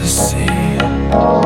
Get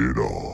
it all.